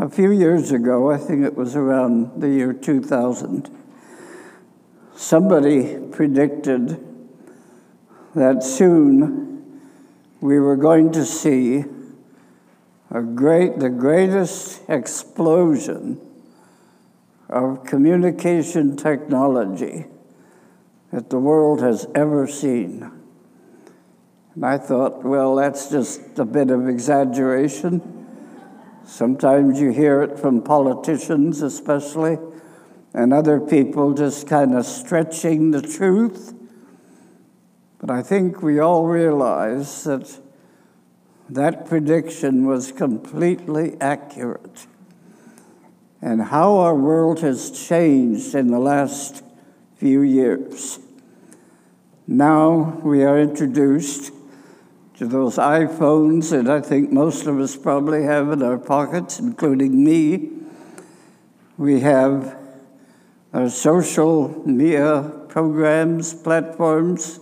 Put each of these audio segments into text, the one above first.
a few years ago, I think it was around the year 2000, somebody predicted that soon we were going to see a great, the greatest explosion of communication technology that the world has ever seen. And I thought, well, that's just a bit of exaggeration. Sometimes you hear it from politicians, especially, and other people just kind of stretching the truth. But I think we all realize that that prediction was completely accurate. And how our world has changed in the last few years. Now we are introduced to those iPhones that I think most of us probably have in our pockets, including me. We have our social media programs, platforms.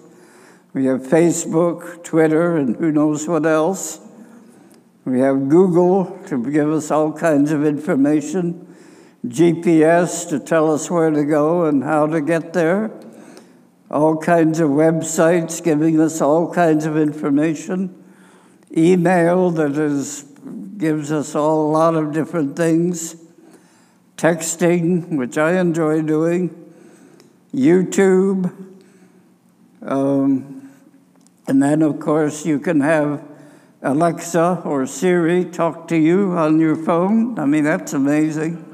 We have Facebook, Twitter, and who knows what else. We have Google to give us all kinds of information, GPS to tell us where to go and how to get there all kinds of websites giving us all kinds of information, email that is, gives us all a lot of different things, texting, which I enjoy doing, YouTube, um, and then, of course, you can have Alexa or Siri talk to you on your phone. I mean, that's amazing.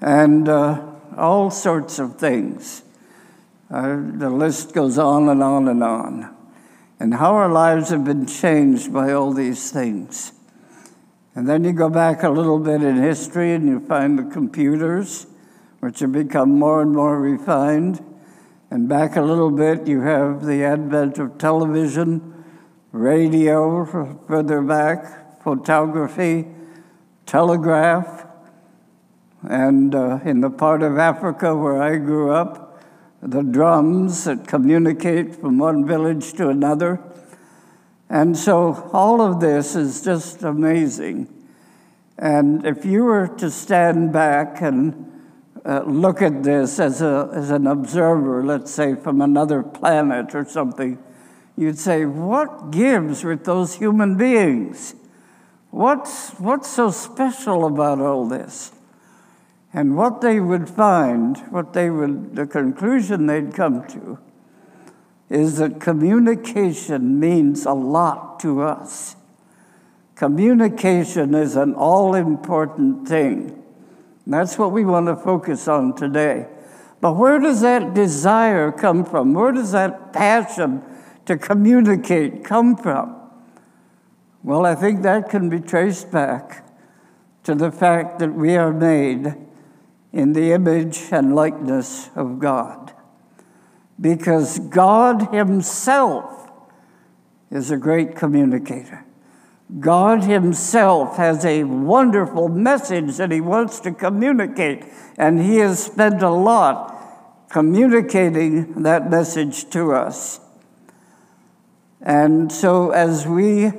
And uh, all sorts of things. Uh, the list goes on and on and on. And how our lives have been changed by all these things. And then you go back a little bit in history and you find the computers, which have become more and more refined. And back a little bit, you have the advent of television, radio, further back, photography, telegraph. And uh, in the part of Africa where I grew up, the drums that communicate from one village to another. And so all of this is just amazing. And if you were to stand back and uh, look at this as, a, as an observer, let's say from another planet or something, you'd say, What gives with those human beings? What's, what's so special about all this? And what they would find, what they would, the conclusion they'd come to, is that communication means a lot to us. Communication is an all important thing. That's what we want to focus on today. But where does that desire come from? Where does that passion to communicate come from? Well, I think that can be traced back to the fact that we are made in the image and likeness of God. Because God Himself is a great communicator. God Himself has a wonderful message that He wants to communicate, and He has spent a lot communicating that message to us. And so, as we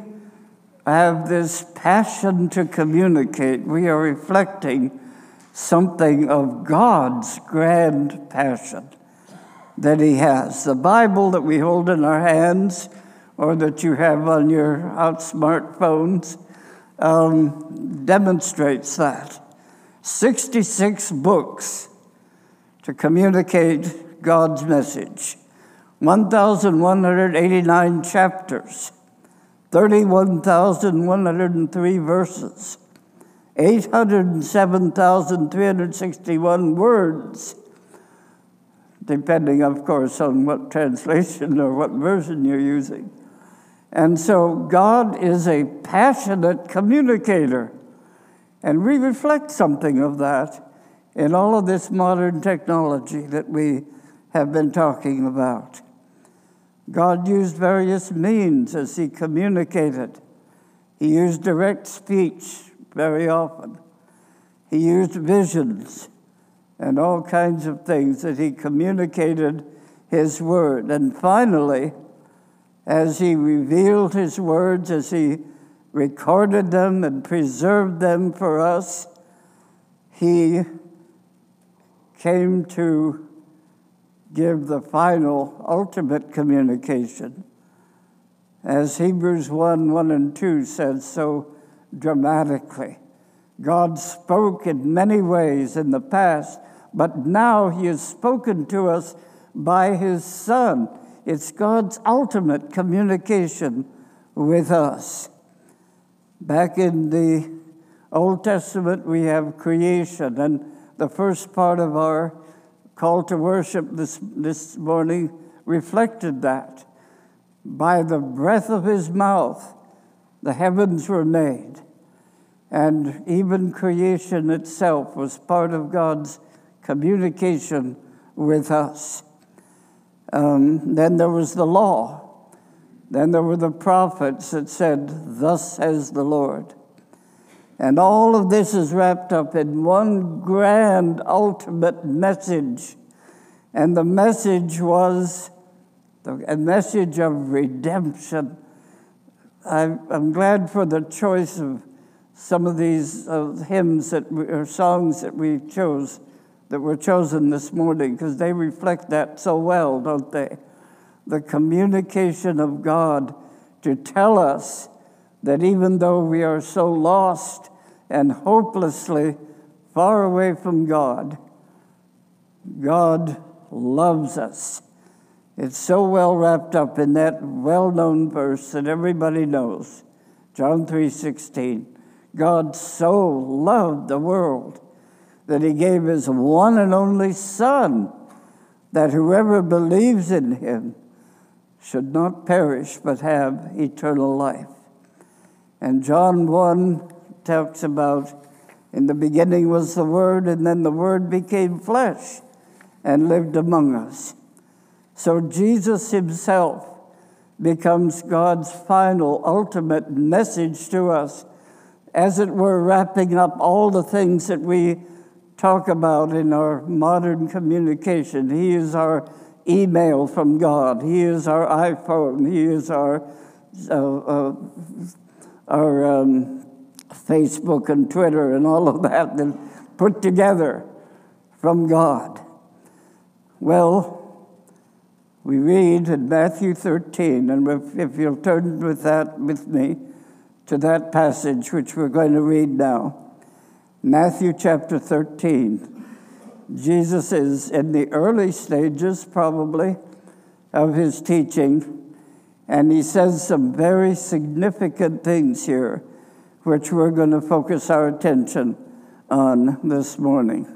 have this passion to communicate, we are reflecting something of God's grand passion that He has. The Bible that we hold in our hands or that you have on your out smartphones um, demonstrates that. 66 books to communicate God's message, 1,189 chapters, 31,103 verses. 807,361 words, depending, of course, on what translation or what version you're using. And so God is a passionate communicator. And we reflect something of that in all of this modern technology that we have been talking about. God used various means as He communicated. He used direct speech, very often. He used visions and all kinds of things that he communicated his word. And finally, as he revealed his words, as he recorded them and preserved them for us, He came to give the final, ultimate communication. As Hebrews 1 1 and 2 says so dramatically, God spoke in many ways in the past, but now He has spoken to us by His Son. It's God's ultimate communication with us. Back in the Old Testament, we have creation, and the first part of our call to worship this, this morning reflected that. By the breath of his mouth, the heavens were made, and even creation itself was part of God's communication with us. Um, then there was the law. Then there were the prophets that said, Thus says the Lord. And all of this is wrapped up in one grand ultimate message. And the message was a message of redemption. I'm glad for the choice of some of these uh, hymns that we, or songs that we chose, that were chosen this morning, because they reflect that so well, don't they? The communication of God to tell us that even though we are so lost and hopelessly far away from God, God loves us. It's so well wrapped up in that well-known verse that everybody knows. John 3:16. God so loved the world that he gave his one and only son that whoever believes in him should not perish but have eternal life. And John 1 talks about in the beginning was the Word, and then the Word became flesh and lived among us. So Jesus himself becomes God's final, ultimate message to us, as it were, wrapping up all the things that we talk about in our modern communication. He is our email from God, He is our iPhone, He is our, uh, uh, our um, Facebook and Twitter and all of that, that put together from God. Well, we read in Matthew 13, and if, you'll turn with that with me to that passage which we're going to read now. Matthew chapter 13. Jesus is in the early stages, probably, of his teaching, and he says some very significant things here, which we're going to focus our attention on this morning.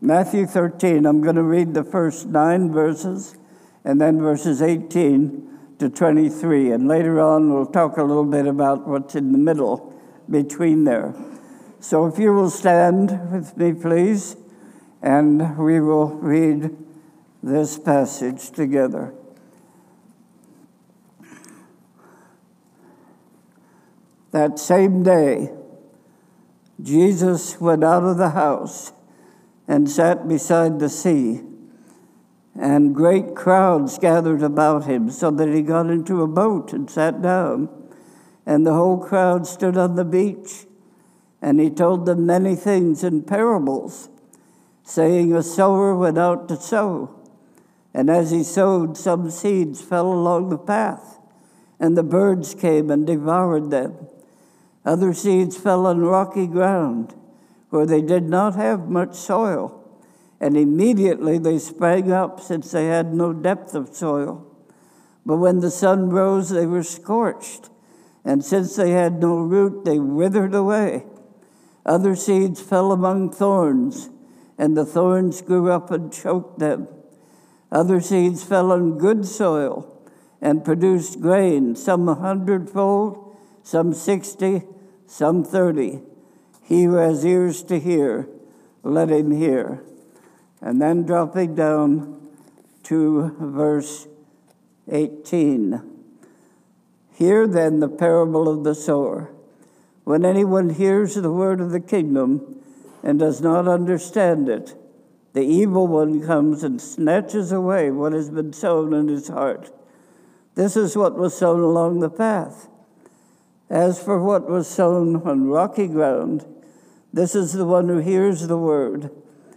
Matthew 13, I'm going to read the first nine verses and then verses 18 to 23. And later on, we'll talk a little bit about what's in the middle between there. So if you will stand with me, please, and we will read this passage together. That same day, Jesus went out of the house and sat beside the sea and great crowds gathered about him, so that he got into a boat and sat down. And the whole crowd stood on the beach, and he told them many things in parables, saying, A sower went out to sow. And as he sowed, some seeds fell along the path, and the birds came and devoured them. Other seeds fell on rocky ground, where they did not have much soil and immediately they sprang up, since they had no depth of soil. But when the sun rose, they were scorched, and since they had no root, they withered away. Other seeds fell among thorns, and the thorns grew up and choked them. Other seeds fell on good soil and produced grain, some a hundredfold, some sixty, some thirty. He who has ears to hear, let him hear. And then dropping down to verse 18. Hear then the parable of the sower. When anyone hears the word of the kingdom and does not understand it, the evil one comes and snatches away what has been sown in his heart. This is what was sown along the path. As for what was sown on rocky ground, this is the one who hears the word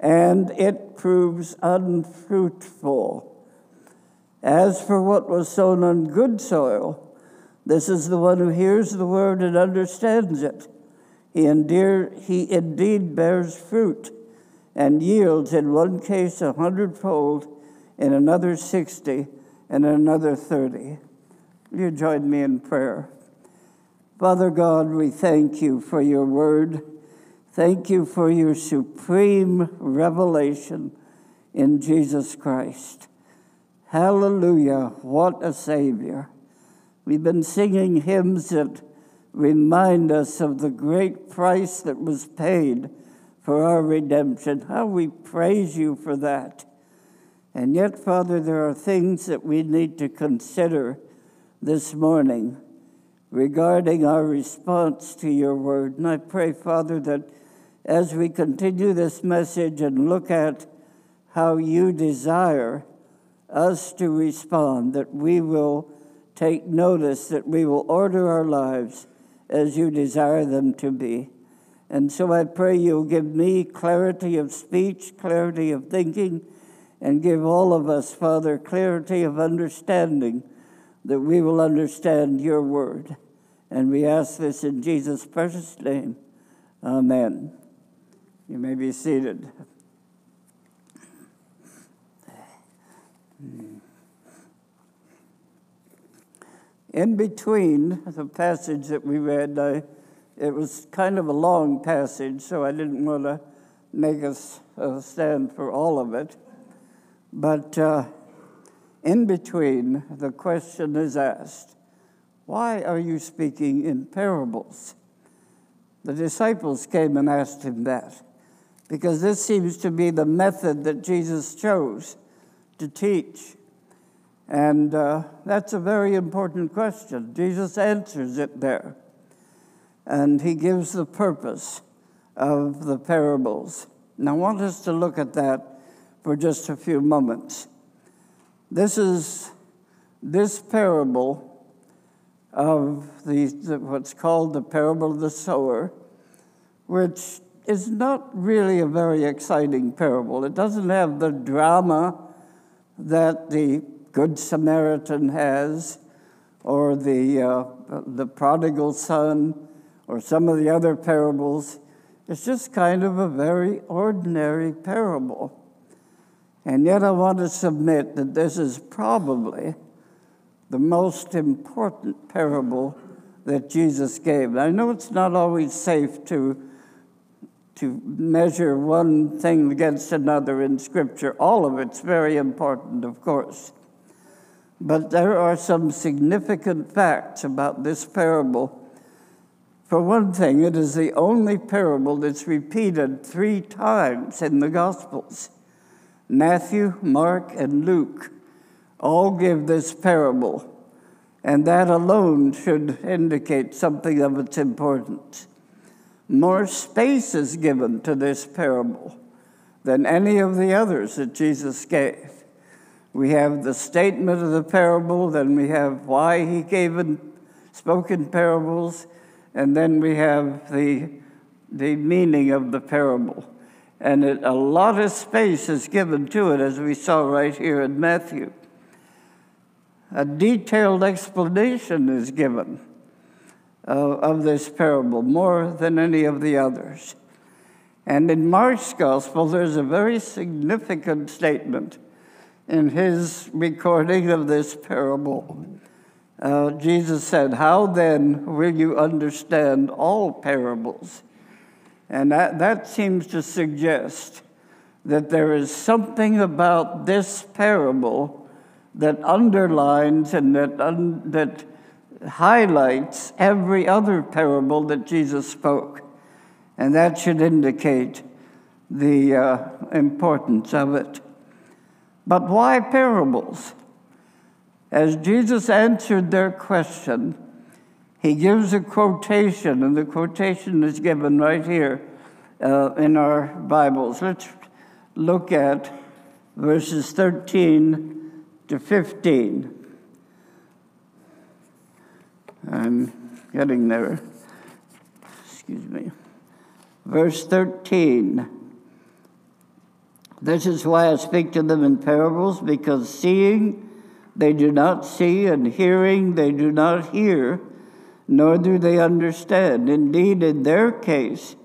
and it proves unfruitful. As for what was sown on good soil, this is the one who hears the word and understands it. He, endear, he indeed bears fruit and yields in one case a hundredfold, in another sixty, and in another thirty. You join me in prayer? Father God, we thank you for your word. Thank you for your supreme revelation in Jesus Christ. Hallelujah. What a Savior. We've been singing hymns that remind us of the great price that was paid for our redemption. How we praise you for that. And yet, Father, there are things that we need to consider this morning regarding our response to your word. And I pray, Father, that as we continue this message and look at how you desire us to respond, that we will take notice, that we will order our lives as you desire them to be. And so I pray you'll give me clarity of speech, clarity of thinking, and give all of us, Father, clarity of understanding that we will understand your word. And we ask this in Jesus' precious name. Amen. You may be seated. In between the passage that we read, I, it was kind of a long passage, so I didn't want to make us uh, stand for all of it. But uh, in between, the question is asked Why are you speaking in parables? The disciples came and asked him that because this seems to be the method that Jesus chose to teach. And uh, that's a very important question. Jesus answers it there. And he gives the purpose of the parables. Now, I want us to look at that for just a few moments. This is this parable of the, the, what's called the parable of the sower, which is not really a very exciting parable. It doesn't have the drama that the Good Samaritan has, or the, uh, the prodigal son, or some of the other parables. It's just kind of a very ordinary parable. And yet, I want to submit that this is probably the most important parable that Jesus gave. I know it's not always safe to to measure one thing against another in Scripture. All of it's very important, of course. But there are some significant facts about this parable. For one thing, it is the only parable that's repeated three times in the Gospels. Matthew, Mark, and Luke all give this parable, and that alone should indicate something of its importance more space is given to this parable than any of the others that Jesus gave. We have the statement of the parable, then we have why he gave and spoke in parables, and then we have the, the meaning of the parable. And it, a lot of space is given to it, as we saw right here in Matthew. A detailed explanation is given of this parable, more than any of the others. And in Mark's gospel, there's a very significant statement in his recording of this parable. Uh, Jesus said, How then will you understand all parables? And that, that seems to suggest that there is something about this parable that underlines and that, un, that highlights every other parable that Jesus spoke. And that should indicate the uh, importance of it. But why parables? As Jesus answered their question, he gives a quotation, and the quotation is given right here uh, in our Bibles. Let's look at verses 13 to 15. I'm getting there. Excuse me. Verse 13. This is why I speak to them in parables, because seeing they do not see, and hearing they do not hear, nor do they understand. Indeed, in their case,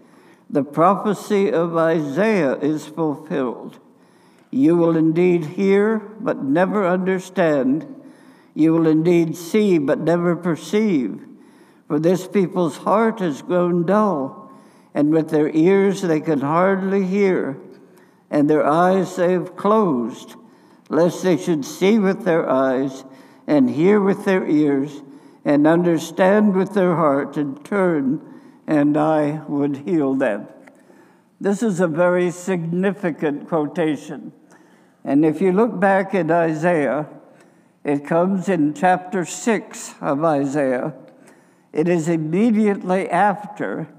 the prophecy of Isaiah is fulfilled. You will indeed hear, but never understand. You will indeed see, but never perceive. For this people's heart has grown dull, and with their ears they can hardly hear, and their eyes they have closed, lest they should see with their eyes, and hear with their ears, and understand with their heart, and turn, and I would heal them. This is a very significant quotation. And if you look back at Isaiah, it comes in chapter 6 of Isaiah. It is immediately after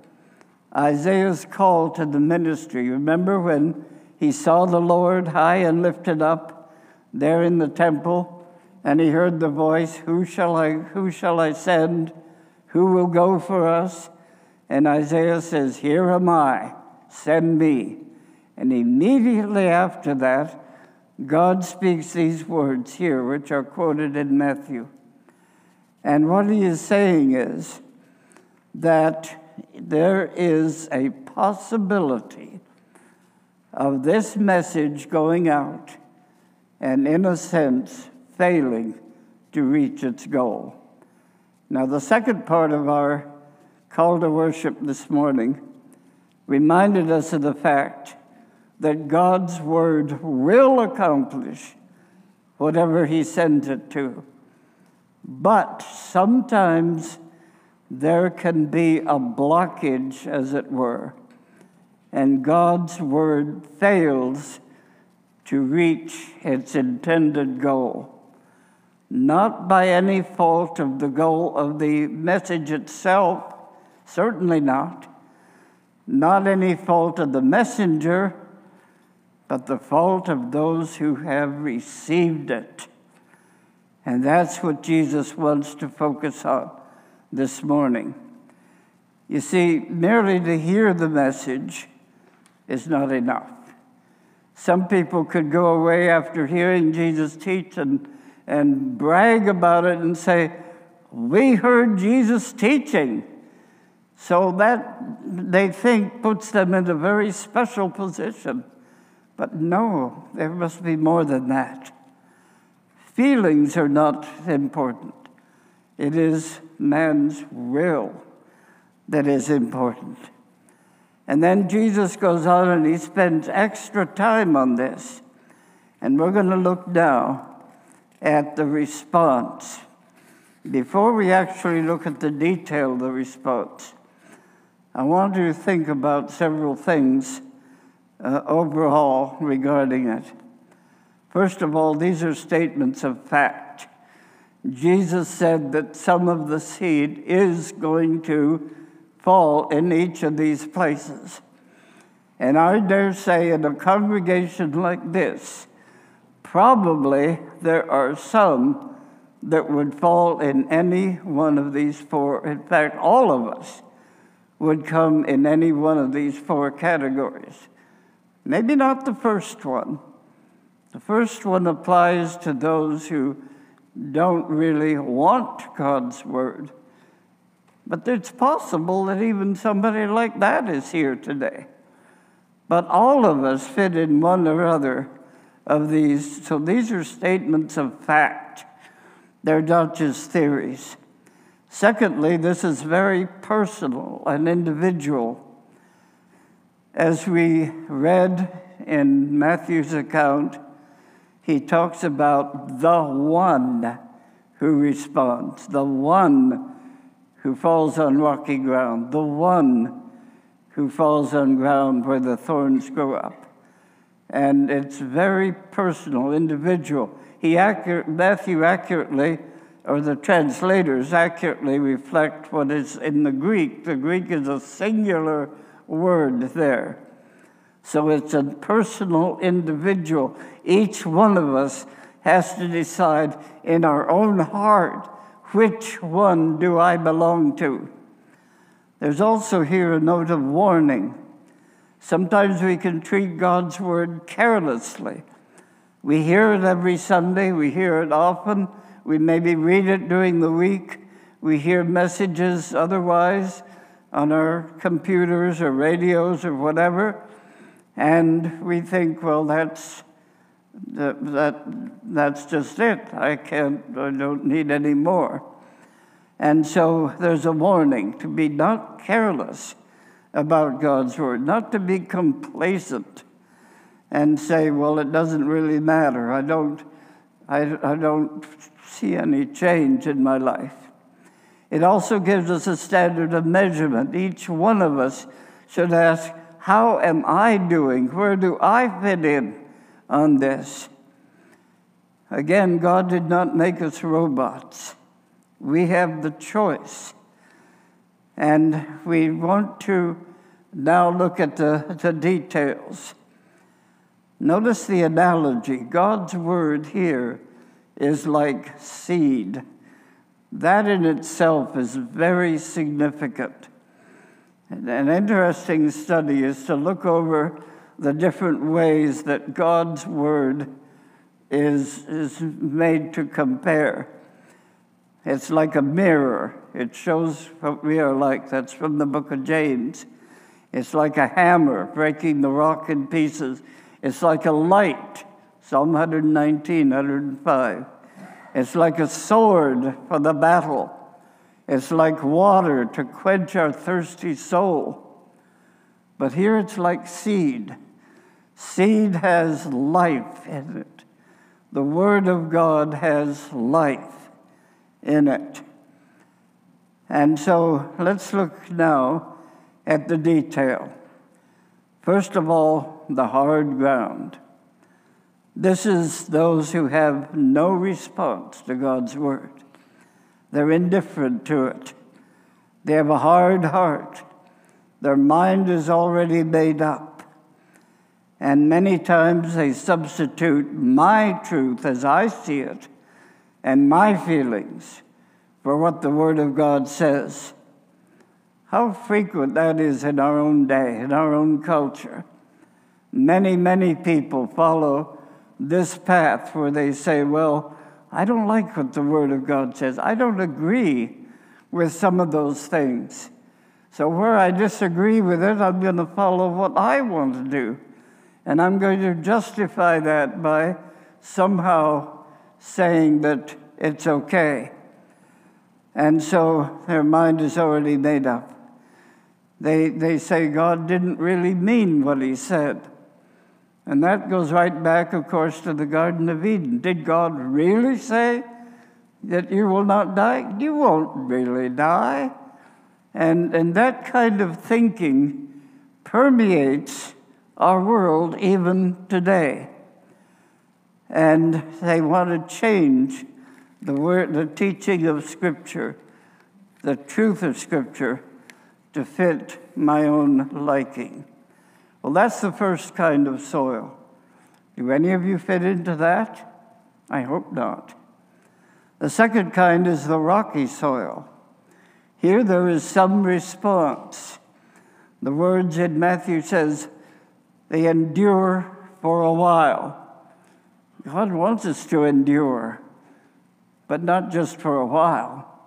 Isaiah's call to the ministry. Remember when he saw the Lord high and lifted up there in the temple, and he heard the voice, Who shall I, who shall I send? Who will go for us? And Isaiah says, Here am I, send me. And immediately after that, God speaks these words here, which are quoted in Matthew. And what he is saying is that there is a possibility of this message going out and, in a sense, failing to reach its goal. Now, the second part of our call to worship this morning reminded us of the fact that God's word will accomplish whatever He sends it to. But sometimes there can be a blockage, as it were, and God's word fails to reach its intended goal. Not by any fault of the goal of the message itself, certainly not. Not any fault of the messenger, but the fault of those who have received it. And that's what Jesus wants to focus on this morning. You see, merely to hear the message is not enough. Some people could go away after hearing Jesus teach and, and brag about it and say, We heard Jesus teaching. So that they think puts them in a very special position. But no, there must be more than that. Feelings are not important, it is man's will that is important. And then Jesus goes on and he spends extra time on this. And we're going to look now at the response. Before we actually look at the detail of the response, I want you to think about several things uh, overall regarding it. First of all, these are statements of fact. Jesus said that some of the seed is going to fall in each of these places. And I dare say, in a congregation like this, probably there are some that would fall in any one of these four. In fact, all of us would come in any one of these four categories. Maybe not the first one. The first one applies to those who don't really want God's word. But it's possible that even somebody like that is here today. But all of us fit in one or other of these. So these are statements of fact, they're not just theories. Secondly, this is very personal and individual. As we read in Matthew's account, he talks about the one who responds, the one who falls on rocky ground, the one who falls on ground where the thorns grow up. And it's very personal, individual. He accurate, Matthew accurately, or the translators accurately reflect what is in the Greek. The Greek is a singular word there. So it's a personal, individual. Each one of us has to decide in our own heart which one do I belong to? There's also here a note of warning. Sometimes we can treat God's word carelessly. We hear it every Sunday, we hear it often, we maybe read it during the week, we hear messages otherwise on our computers or radios or whatever, and we think, well, that's that, that, that's just it. I can't, I don't need any more. And so there's a warning to be not careless about God's word, not to be complacent and say, well, it doesn't really matter. I don't, I, I don't see any change in my life. It also gives us a standard of measurement. Each one of us should ask, how am I doing? Where do I fit in? on this. Again, God did not make us robots. We have the choice. And we want to now look at the, the details. Notice the analogy. God's word here is like seed. That in itself is very significant. An interesting study is to look over the different ways that God's Word is, is made to compare. It's like a mirror. It shows what we are like. That's from the book of James. It's like a hammer breaking the rock in pieces. It's like a light, Psalm 119, 105. It's like a sword for the battle. It's like water to quench our thirsty soul. But here it's like seed. Seed has life in it. The Word of God has life in it. And so let's look now at the detail. First of all, the hard ground. This is those who have no response to God's Word. They're indifferent to it. They have a hard heart. Their mind is already made up. And many times they substitute my truth as I see it and my feelings for what the Word of God says. How frequent that is in our own day, in our own culture. Many, many people follow this path where they say, Well, I don't like what the Word of God says. I don't agree with some of those things. So, where I disagree with it, I'm going to follow what I want to do. And I'm going to justify that by somehow saying that it's okay. And so their mind is already made up. They, they say God didn't really mean what he said. And that goes right back, of course, to the Garden of Eden. Did God really say that you will not die? You won't really die. And, and that kind of thinking permeates our world even today. And they want to change the word, the teaching of Scripture, the truth of Scripture, to fit my own liking. Well, that's the first kind of soil. Do any of you fit into that? I hope not. The second kind is the rocky soil. Here there is some response. The words in Matthew says, they endure for a while. God wants us to endure, but not just for a while.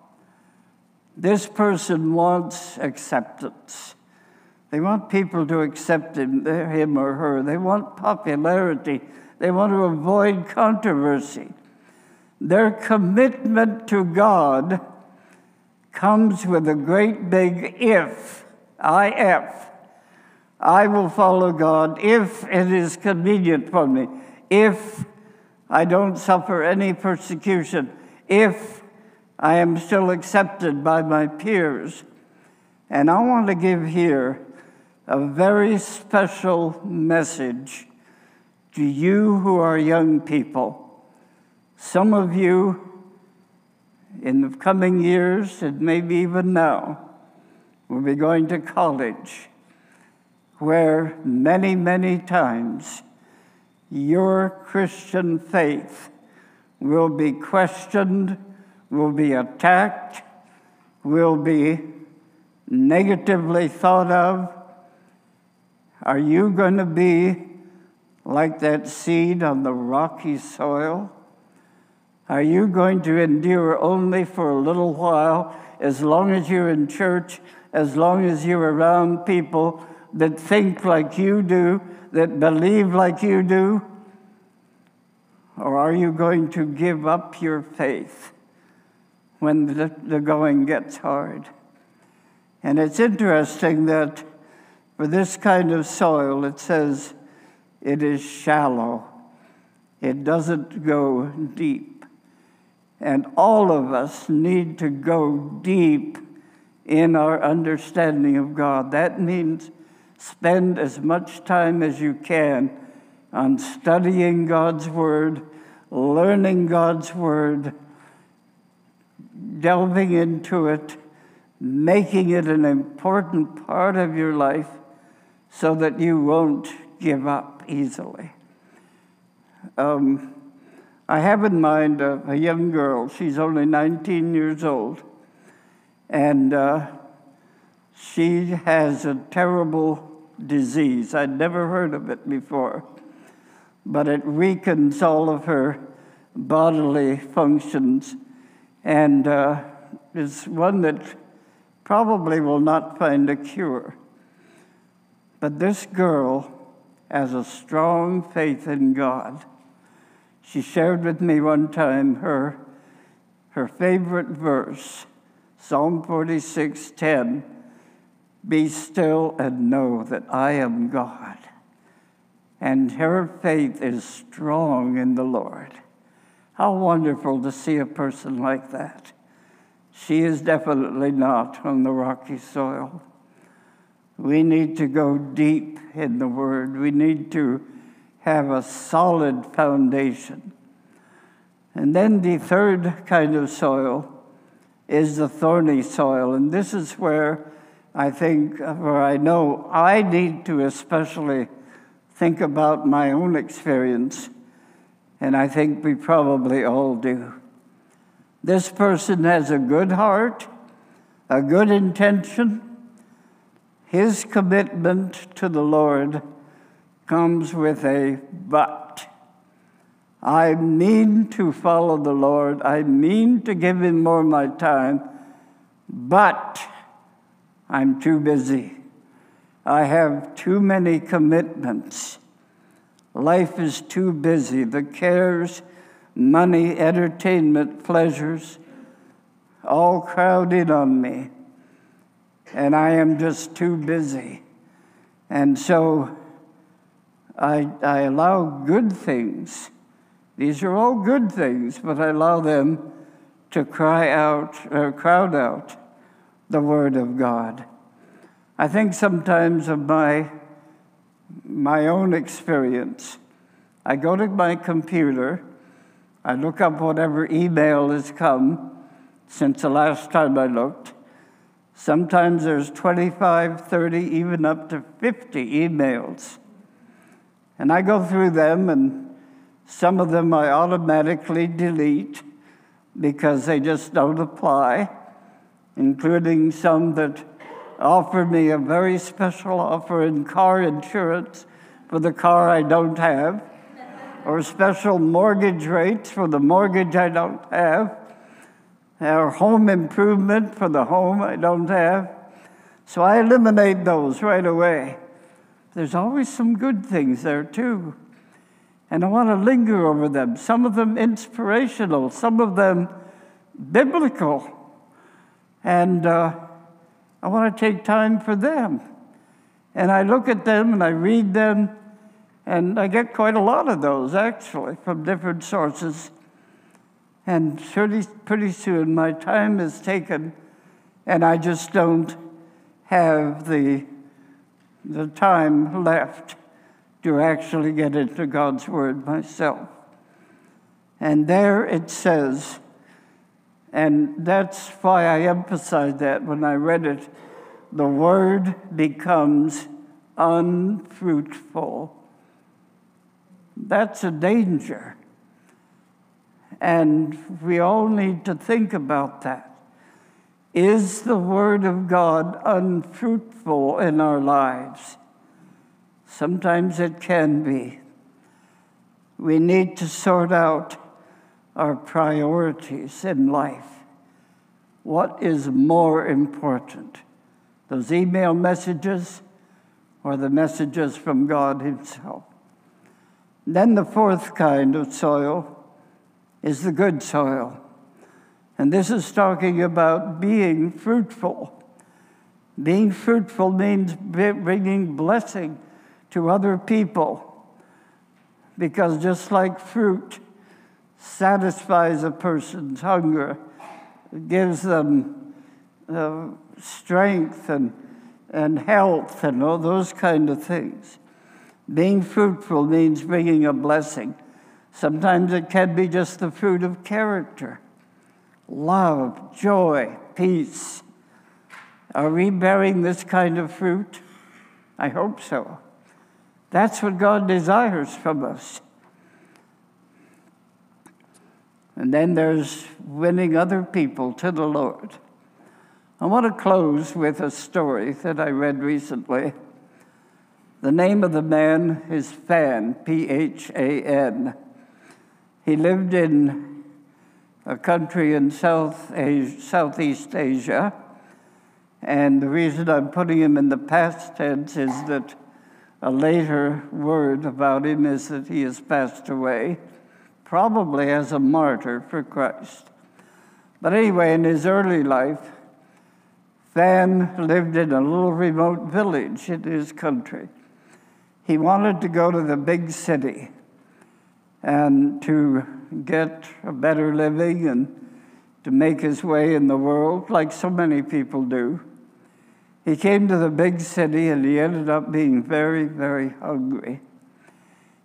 This person wants acceptance. They want people to accept him, him or her. They want popularity. They want to avoid controversy. Their commitment to God comes with a great big if, IF. I will follow God if it is convenient for me, if I don't suffer any persecution, if I am still accepted by my peers. And I want to give here a very special message to you who are young people. Some of you in the coming years, and maybe even now, will be going to college, where many, many times your Christian faith will be questioned, will be attacked, will be negatively thought of. Are you going to be like that seed on the rocky soil? Are you going to endure only for a little while, as long as you're in church, as long as you're around people that think like you do, that believe like you do? Or are you going to give up your faith when the, the going gets hard? And it's interesting that for this kind of soil, it says it is shallow, it doesn't go deep. And all of us need to go deep in our understanding of God. That means spend as much time as you can on studying God's Word, learning God's Word, delving into it, making it an important part of your life so that you won't give up easily. Um, I have in mind a, a, young girl. She's only 19 years old. And uh, she has a terrible disease. I'd never heard of it before. But it weakens all of her bodily functions and uh, is one that probably will not find a cure. But this girl has a strong faith in God. She shared with me one time her, her favorite verse, Psalm 46:10. Be still and know that I am God. And her faith is strong in the Lord. How wonderful to see a person like that. She is definitely not on the rocky soil. We need to go deep in the Word. We need to have a solid foundation. And then the third kind of soil is the thorny soil. And this is where I think, where I know I need to especially think about my own experience. And I think we probably all do. This person has a good heart, a good intention, his commitment to the Lord comes with a but. I mean to follow the Lord. I mean to give him more of my time, but I'm too busy. I have too many commitments. Life is too busy. The cares, money, entertainment, pleasures, all crowded on me and I am just too busy. And so I, I allow good things. These are all good things, but I allow them to cry out or crowd out the Word of God. I think sometimes of my, my own experience. I go to my computer, I look up whatever email has come since the last time I looked, Sometimes there's 25, 30, even up to 50 emails. And I go through them, and some of them I automatically delete because they just don't apply, including some that offer me a very special offer in car insurance for the car I don't have, or special mortgage rates for the mortgage I don't have or home improvement for the home I don't have. So I eliminate those right away. There's always some good things there too. And I want to linger over them, some of them inspirational, some of them biblical. And uh, I want to take time for them. And I look at them and I read them, and I get quite a lot of those actually from different sources. And pretty, pretty soon my time is taken, and I just don't have the the time left to actually get into God's Word myself. And there it says, and that's why I emphasized that when I read it the Word becomes unfruitful. That's a danger. And we all need to think about that. Is the Word of God unfruitful in our lives? Sometimes it can be. We need to sort out our priorities in life. What is more important, those email messages or the messages from God Himself? Then the fourth kind of soil is the good soil. And this is talking about being fruitful. Being fruitful means bringing blessing to other people. Because just like fruit satisfies a person's hunger, gives them uh, strength and, and health and all those kind of things. Being fruitful means bringing a blessing. Sometimes it can be just the fruit of character love, joy, peace. Are we bearing this kind of fruit? I hope so. That's what God desires from us. And then there's winning other people to the Lord. I want to close with a story that I read recently. The name of the man is Phan, P H A N. He lived in a country in South Asia, Southeast Asia. And the reason I'm putting him in the past tense is that a later word about him is that he has passed away, probably as a martyr for Christ. But anyway, in his early life, Phan lived in a little remote village in his country. He wanted to go to the big city and to get a better living and to make his way in the world, like so many people do. He came to the big city and he ended up being very, very hungry.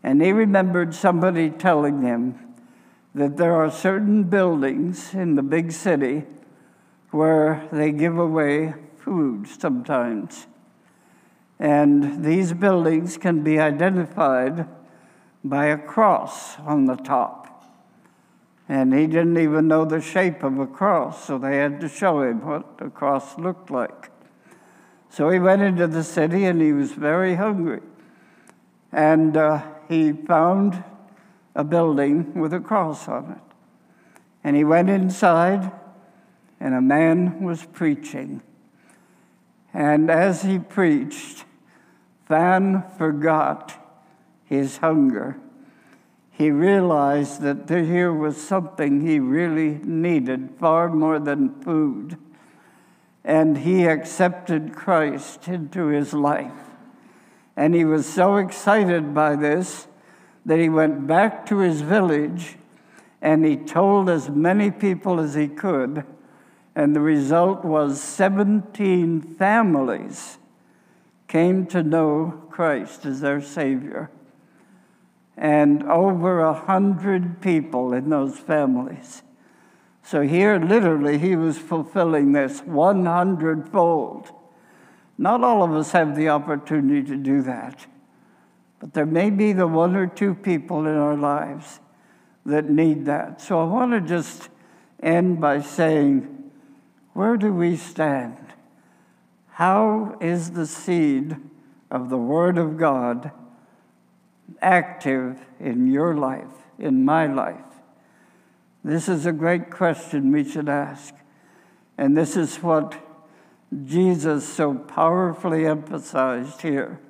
And he remembered somebody telling him that there are certain buildings in the big city where they give away food sometimes. And these buildings can be identified by a cross on the top. And he didn't even know the shape of a cross, so they had to show him what a cross looked like. So he went into the city and he was very hungry. And uh, he found a building with a cross on it. And he went inside, and a man was preaching. And as he preached, Phan forgot his hunger. He realized that here was something he really needed far more than food. And he accepted Christ into his life. And he was so excited by this that he went back to his village and he told as many people as he could. And the result was 17 families came to know Christ as their Savior and over a hundred people in those families. So here, literally, he was fulfilling this 100 fold. Not all of us have the opportunity to do that, but there may be the one or two people in our lives that need that. So I want to just end by saying, where do we stand? How is the seed of the Word of God? Active in your life, in my life? This is a great question we should ask. And this is what Jesus so powerfully emphasized here.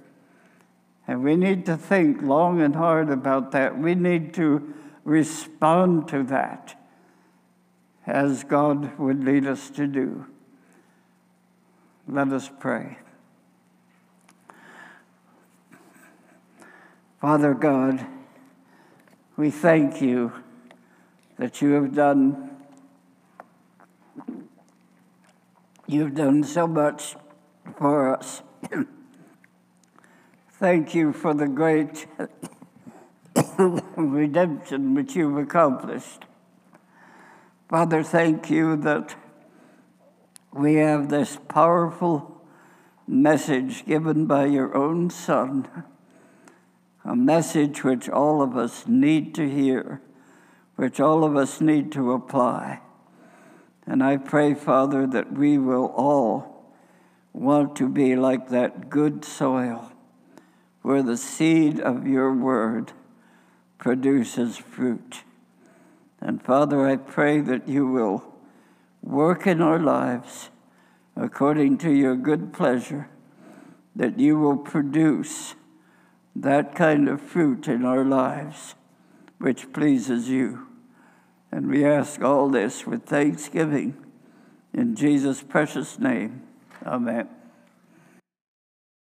And we need to think long and hard about that. We need to respond to that as God would lead us to do. Let us pray. Father God, we thank you that you have done you've done so much for us. Thank you for the great redemption which you've accomplished. Father, thank you that we have this powerful message given by your own Son, a message which all of us need to hear, which all of us need to apply. And I pray, Father, that we will all want to be like that good soil where the seed of your word produces fruit. And Father, I pray that you will work in our lives according to your good pleasure, that you will produce that kind of fruit in our lives which pleases you. And we ask all this with thanksgiving in Jesus' precious name. Amen.